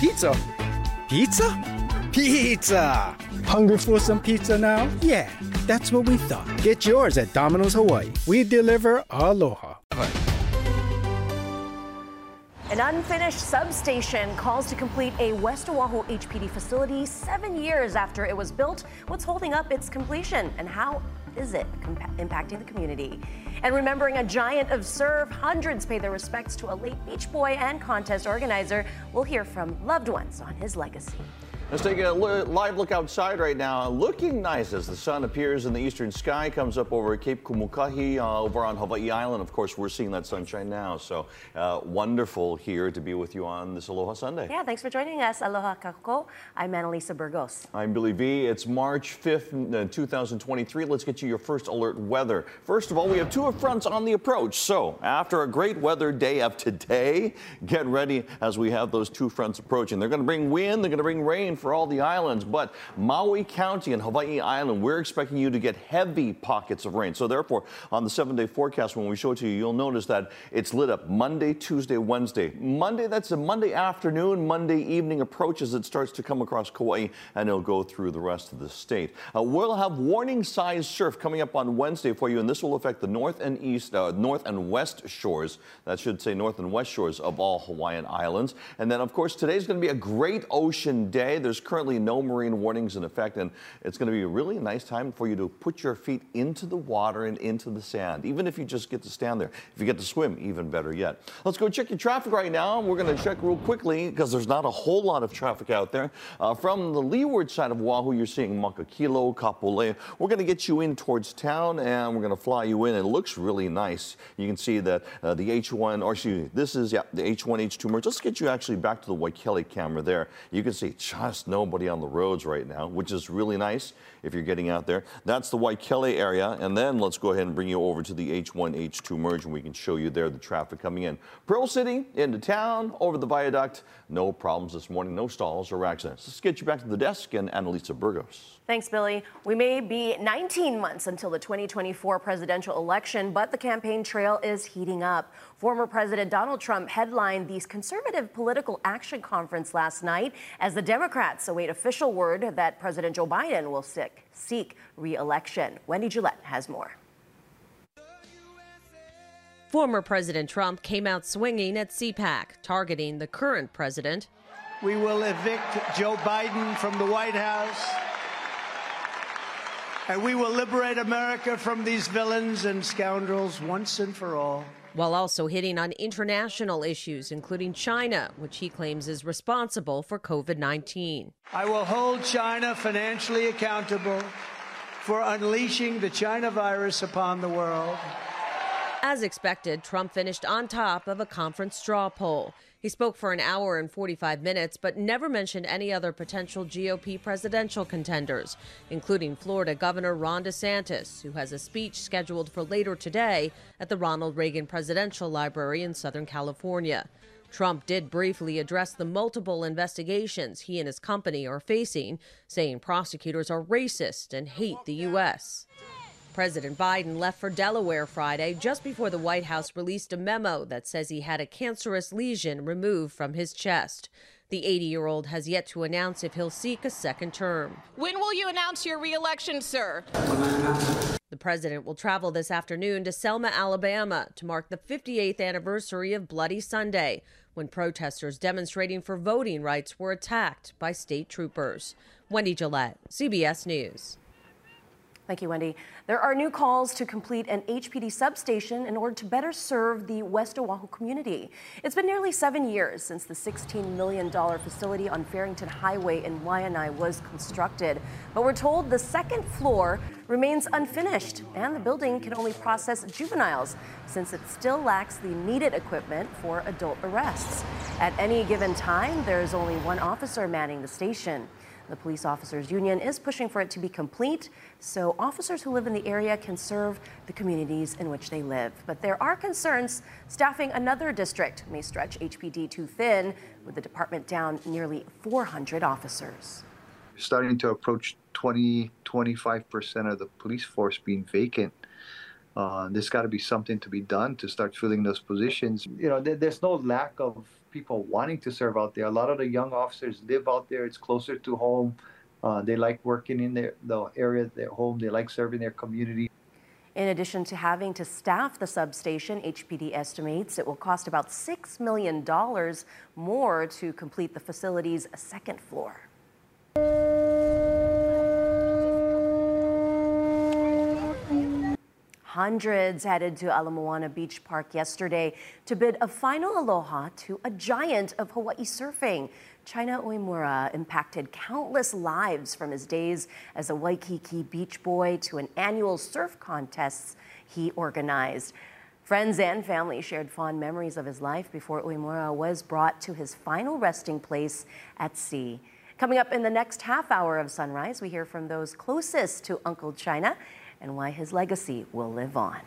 Pizza. Pizza? Pizza! Hungry for some pizza now? Yeah, that's what we thought. Get yours at Domino's Hawaii. We deliver aloha. An unfinished substation calls to complete a West Oahu HPD facility seven years after it was built. What's holding up its completion and how is it impacting the community? And remembering a giant of surf, hundreds pay their respects to a late Beach Boy and contest organizer. We'll hear from loved ones on his legacy. Let's take a live look outside right now. Looking nice as the sun appears in the eastern sky, comes up over Cape Kumukahi uh, over on Hawaii Island. Of course, we're seeing that sunshine now. So uh, wonderful here to be with you on this Aloha Sunday. Yeah, thanks for joining us. Aloha Kakou. I'm Annalisa Burgos. I'm Billy V. It's March 5th, uh, 2023. Let's get you your first alert weather. First of all, we have two fronts on the approach. So after a great weather day of today, get ready as we have those two fronts approaching. They're going to bring wind, they're going to bring rain for all the islands, but Maui County and Hawaii Island, we're expecting you to get heavy pockets of rain. So therefore, on the seven day forecast, when we show it to you, you'll notice that it's lit up Monday, Tuesday, Wednesday. Monday, that's a Monday afternoon, Monday evening approach as it starts to come across Kauai and it'll go through the rest of the state. Uh, we'll have warning-sized surf coming up on Wednesday for you, and this will affect the north and east, uh, north and west shores. That should say north and west shores of all Hawaiian islands. And then, of course, today's going to be a great ocean day. There's currently no marine warnings in effect, and it's going to be a really nice time for you to put your feet into the water and into the sand, even if you just get to stand there. If you get to swim, even better yet. Let's go check your traffic right now. We're going to check real quickly because there's not a whole lot of traffic out there. Uh, from the leeward side of Oahu, you're seeing Makakilo, Kapolei. We're going to get you in towards town, and we're going to fly you in. It looks really nice. You can see that uh, the H1, or excuse me, this is yeah, the H1, H2 merge. Let's get you actually back to the Waikele camera there. You can see just nobody on the roads right now, which is really nice if you're getting out there. That's the Waikele area. And then let's go ahead and bring you over to the H1, H2 merge, and we can show you there the traffic coming in. Pearl City into town, over the viaduct. No problems this morning, no stalls or accidents. Let's get you back to the desk and Annalisa Burgos. Thanks, Billy. We may be 19 months until the 2024 presidential election, but the campaign trail is heating up. Former President Donald Trump headlined the Conservative Political Action Conference last night as the Democrats await official word that President Joe Biden will seek, seek re-election. Wendy Gillette has more. Former President Trump came out swinging at CPAC, targeting the current president. We will evict Joe Biden from the White House and we will liberate America from these villains and scoundrels once and for all. While also hitting on international issues, including China, which he claims is responsible for COVID 19. I will hold China financially accountable for unleashing the China virus upon the world. As expected, Trump finished on top of a conference straw poll. He spoke for an hour and 45 minutes, but never mentioned any other potential GOP presidential contenders, including Florida Governor Ron DeSantis, who has a speech scheduled for later today at the Ronald Reagan Presidential Library in Southern California. Trump did briefly address the multiple investigations he and his company are facing, saying prosecutors are racist and hate the U.S. President Biden left for Delaware Friday just before the White House released a memo that says he had a cancerous lesion removed from his chest. The 80 year old has yet to announce if he'll seek a second term. When will you announce your reelection, sir? The president will travel this afternoon to Selma, Alabama to mark the 58th anniversary of Bloody Sunday, when protesters demonstrating for voting rights were attacked by state troopers. Wendy Gillette, CBS News. Thank you, Wendy. There are new calls to complete an HPD substation in order to better serve the West Oahu community. It's been nearly seven years since the $16 million facility on Farrington Highway in Waianae was constructed. But we're told the second floor remains unfinished and the building can only process juveniles since it still lacks the needed equipment for adult arrests. At any given time, there is only one officer manning the station. The Police Officers Union is pushing for it to be complete so officers who live in the area can serve the communities in which they live. But there are concerns staffing another district may stretch HPD too thin, with the department down nearly 400 officers. Starting to approach 20, 25% of the police force being vacant. Uh, there's got to be something to be done to start filling those positions. You know, there's no lack of people wanting to serve out there. A lot of the young officers live out there. It's closer to home. Uh, they like working in their, the area, their home. They like serving their community. In addition to having to staff the substation, HPD estimates it will cost about $6 million more to complete the facility's second floor. Hundreds headed to Ala Moana Beach Park yesterday to bid a final aloha to a giant of Hawaii surfing. China Uemura impacted countless lives from his days as a Waikiki beach boy to an annual surf contests he organized. Friends and family shared fond memories of his life before Uemura was brought to his final resting place at sea. Coming up in the next half hour of Sunrise, we hear from those closest to Uncle China and why his legacy will live on.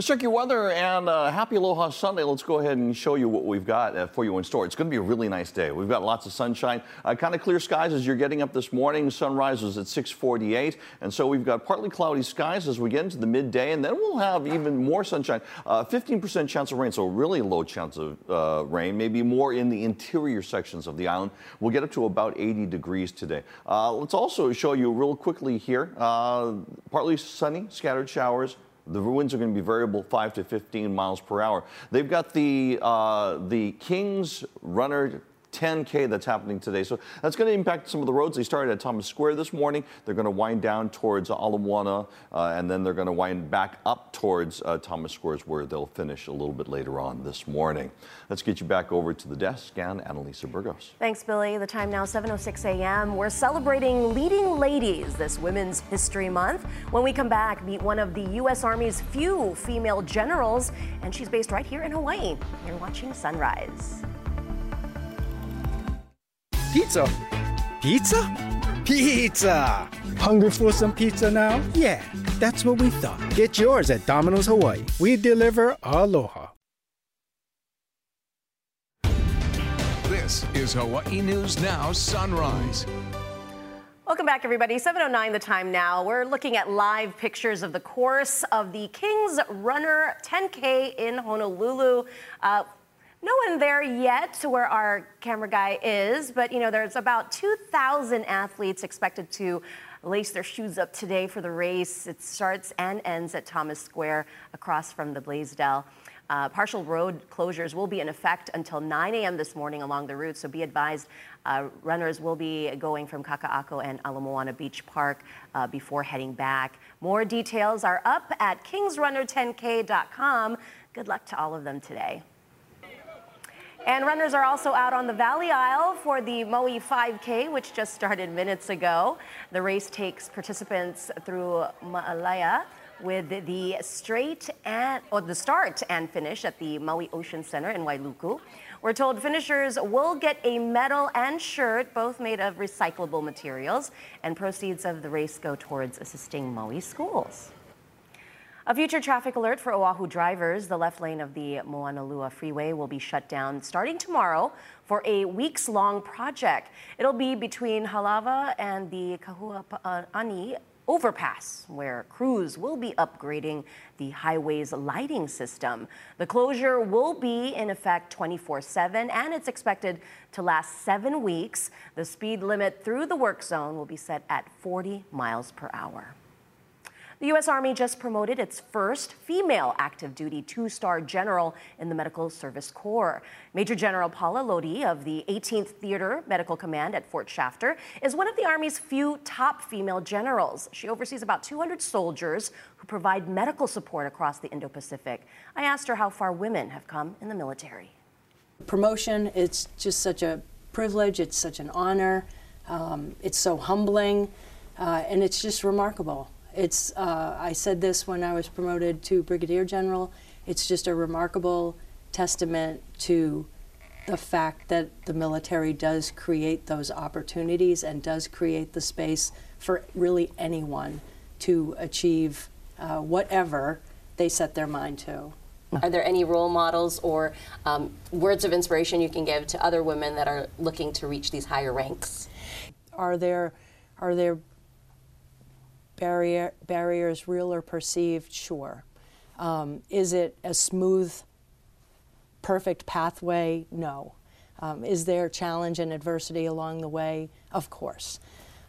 Let's weather and uh, happy Aloha Sunday. Let's go ahead and show you what we've got uh, for you in store. It's going to be a really nice day. We've got lots of sunshine, uh, kind of clear skies as you're getting up this morning. Sunrise is at 648, and so we've got partly cloudy skies as we get into the midday, and then we'll have even more sunshine. 15% uh, chance of rain, so really low chance of uh, rain, maybe more in the interior sections of the island. We'll get up to about 80 degrees today. Uh, let's also show you real quickly here, partly sunny, scattered showers, the winds are going to be variable 5 to 15 miles per hour. They've got the, uh, the Kings Runner 10K that's happening today. So that's going to impact some of the roads. They started at Thomas Square this morning. They're going to wind down towards Ala uh, and then they're going to wind back up towards uh, Thomas Squares where they'll finish a little bit later on this morning. Let's get you back over to the desk and Annalisa Burgos. Thanks, Billy. The time now 7.06 a.m. We're celebrating leading ladies this Women's History Month. When we come back, meet one of the U.S. Army's few female generals, and she's based right here in Hawaii. You're watching Sunrise. Pizza? Pizza? Pizza! Hungry for some pizza now? Yeah, that's what we thought. Get yours at Domino's Hawaii. We deliver aloha. This is Hawaii News Now Sunrise. Welcome back, everybody. 7.09 the time now. We're looking at live pictures of the course of the Kings Runner 10K in Honolulu. Uh, no one there yet to where our camera guy is, but you know, there's about 2,000 athletes expected to lace their shoes up today for the race. It starts and ends at Thomas Square across from the Blaisdell. Uh, partial road closures will be in effect until 9 a.m. this morning along the route, so be advised uh, runners will be going from Kaka'ako and Ala Moana Beach Park uh, before heading back. More details are up at kingsrunner10k.com. Good luck to all of them today. And runners are also out on the Valley Isle for the Maui 5K, which just started minutes ago. The race takes participants through Ma'alaea with the straight and or the start and finish at the Maui Ocean Center in Wailuku. We're told finishers will get a medal and shirt, both made of recyclable materials, and proceeds of the race go towards assisting Maui schools. A future traffic alert for Oahu drivers. The left lane of the Moanalua Freeway will be shut down starting tomorrow for a weeks long project. It'll be between Halawa and the Kahuapaani overpass, where crews will be upgrading the highway's lighting system. The closure will be in effect 24 7 and it's expected to last seven weeks. The speed limit through the work zone will be set at 40 miles per hour. The U.S. Army just promoted its first female active duty two star general in the Medical Service Corps. Major General Paula Lodi of the 18th Theater Medical Command at Fort Shafter is one of the Army's few top female generals. She oversees about 200 soldiers who provide medical support across the Indo Pacific. I asked her how far women have come in the military. Promotion, it's just such a privilege, it's such an honor, um, it's so humbling, uh, and it's just remarkable. It's, uh, I said this when I was promoted to Brigadier General. It's just a remarkable testament to the fact that the military does create those opportunities and does create the space for really anyone to achieve uh, whatever they set their mind to. Are there any role models or um, words of inspiration you can give to other women that are looking to reach these higher ranks? Are there are there barrier, barriers, real or perceived? Sure. Um, is it a smooth perfect pathway? No. Um, is there challenge and adversity along the way? Of course.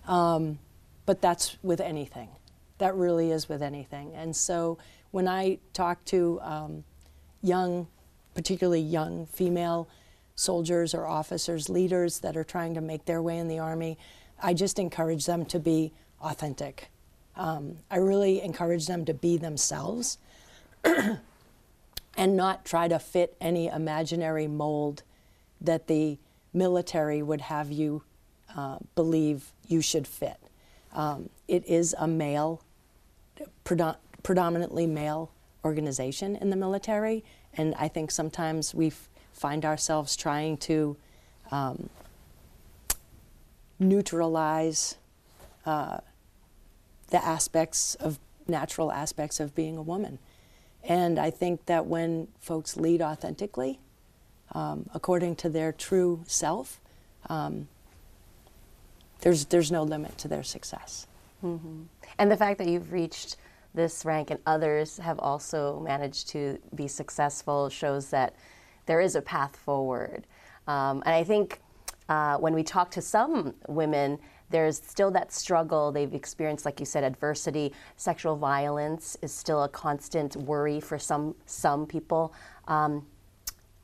Um, but that's with anything. That really is with anything. And so when I talk to um, young, particularly young female soldiers or officers, leaders that are trying to make their way in the Army, I just encourage them to be authentic. Um, I really encourage them to be themselves and not try to fit any imaginary mold that the military would have you uh, believe you should fit. Um, it is a male, predom- predominantly male organization in the military, and I think sometimes we find ourselves trying to um, neutralize uh, the aspects of natural aspects of being a woman. And I think that when folks lead authentically, um, according to their true self, um, there's there's no limit to their success. Mm-hmm. And the fact that you've reached this rank and others have also managed to be successful shows that there is a path forward. Um, and I think uh, when we talk to some women, there's still that struggle. They've experienced, like you said, adversity. Sexual violence is still a constant worry for some some people. Um,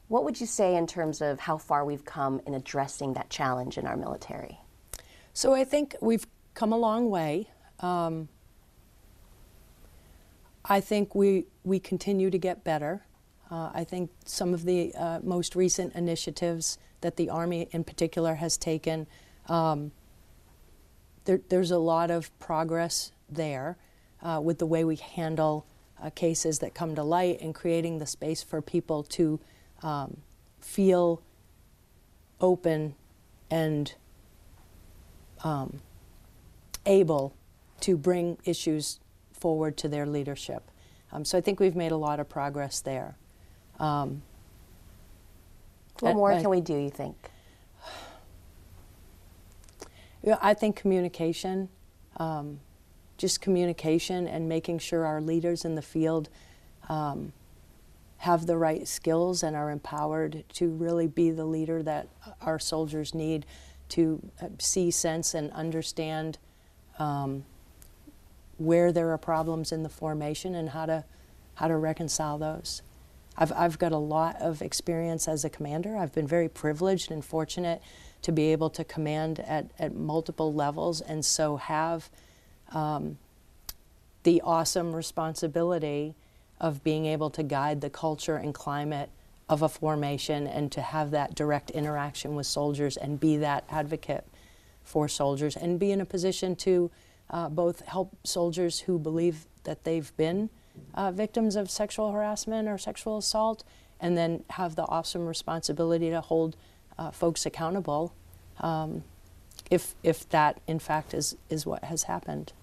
what would you say in terms of how far we've come in addressing that challenge in our military? So I think we've come a long way. Um, I think we we continue to get better. Uh, I think some of the uh, most recent initiatives that the Army, in particular, has taken. Um, there, there's a lot of progress there uh, with the way we handle uh, cases that come to light and creating the space for people to um, feel open and um, able to bring issues forward to their leadership. Um, so I think we've made a lot of progress there. Um, what more can we do, you think? Yeah, I think communication, um, just communication and making sure our leaders in the field um, have the right skills and are empowered to really be the leader that our soldiers need to uh, see, sense, and understand um, where there are problems in the formation and how to how to reconcile those. I've, I've got a lot of experience as a commander. I've been very privileged and fortunate to be able to command at, at multiple levels and so have um, the awesome responsibility of being able to guide the culture and climate of a formation and to have that direct interaction with soldiers and be that advocate for soldiers and be in a position to uh, both help soldiers who believe that they've been uh, victims of sexual harassment or sexual assault and then have the awesome responsibility to hold uh, folks accountable um, if, if that in fact is, is what has happened.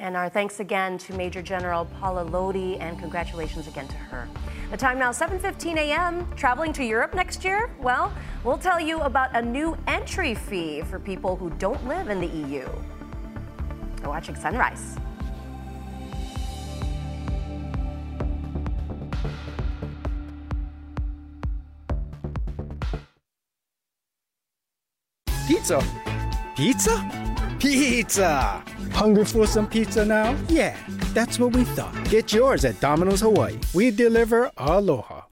And our thanks again to Major General Paula Lodi and congratulations again to her. The time now 7:15 a.m. Traveling to Europe next year? Well, we'll tell you about a new entry fee for people who don't live in the EU. You're watching Sunrise. Pizza? Pizza? Pizza! Hungry for some pizza now? Yeah, that's what we thought. Get yours at Domino's Hawaii. We deliver aloha.